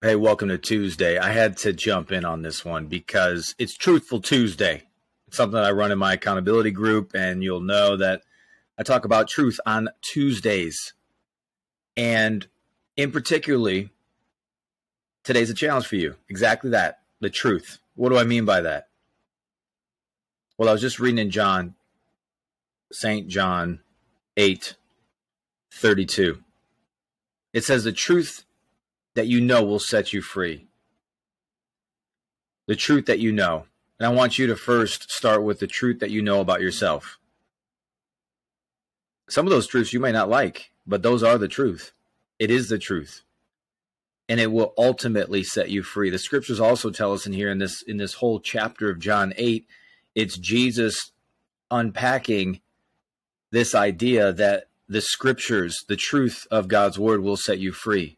Hey, welcome to Tuesday. I had to jump in on this one because it's Truthful Tuesday. It's something I run in my accountability group, and you'll know that I talk about truth on Tuesdays. And in particularly, today's a challenge for you. Exactly that the truth. What do I mean by that? Well, I was just reading in John, St. John 8 32. It says, The truth that you know will set you free. The truth that you know. And I want you to first start with the truth that you know about yourself. Some of those truths you may not like, but those are the truth. It is the truth. And it will ultimately set you free. The scriptures also tell us in here in this in this whole chapter of John 8, it's Jesus unpacking this idea that the scriptures, the truth of God's word will set you free.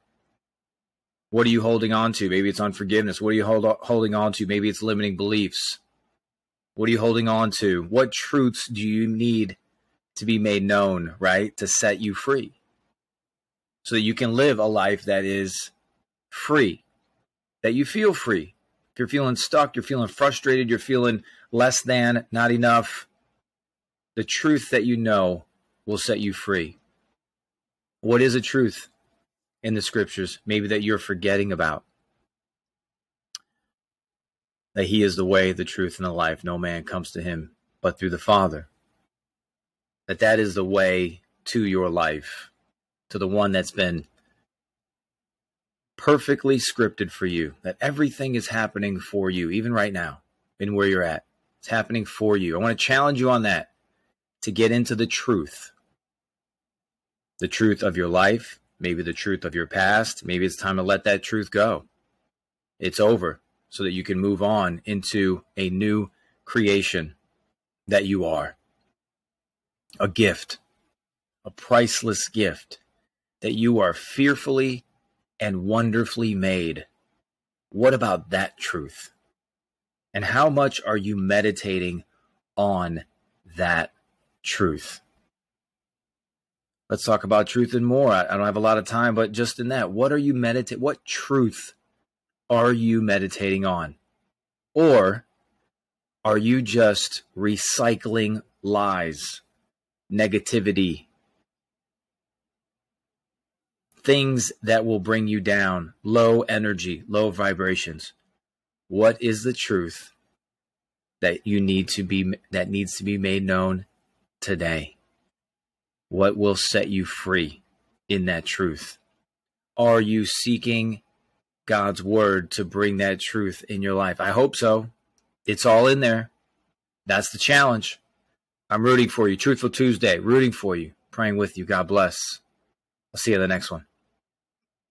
What are you holding on to? Maybe it's unforgiveness. What are you hold, holding on to? Maybe it's limiting beliefs. What are you holding on to? What truths do you need to be made known, right? To set you free so that you can live a life that is free, that you feel free. If you're feeling stuck, you're feeling frustrated, you're feeling less than, not enough, the truth that you know will set you free. What is a truth? In the scriptures, maybe that you're forgetting about. That he is the way, the truth, and the life. No man comes to him but through the Father. That that is the way to your life, to the one that's been perfectly scripted for you. That everything is happening for you, even right now, in where you're at. It's happening for you. I want to challenge you on that to get into the truth. The truth of your life, maybe the truth of your past. Maybe it's time to let that truth go. It's over so that you can move on into a new creation that you are. A gift, a priceless gift that you are fearfully and wonderfully made. What about that truth? And how much are you meditating on that truth? Let's talk about truth and more. I, I, don't have a lot of time, but just in that, what are you meditate? What truth are you meditating on, or are you just recycling lies, negativity, things that will bring you down, low energy, low vibrations? What is the truth that you need to be that needs to be made known today? What will set you free in that truth? Are you seeking God's word to bring that truth in your life? I hope so. It's all in there. That's the challenge. I'm rooting for you. Truthful Tuesday, rooting for you, praying with you. God bless. I'll see you in the next one.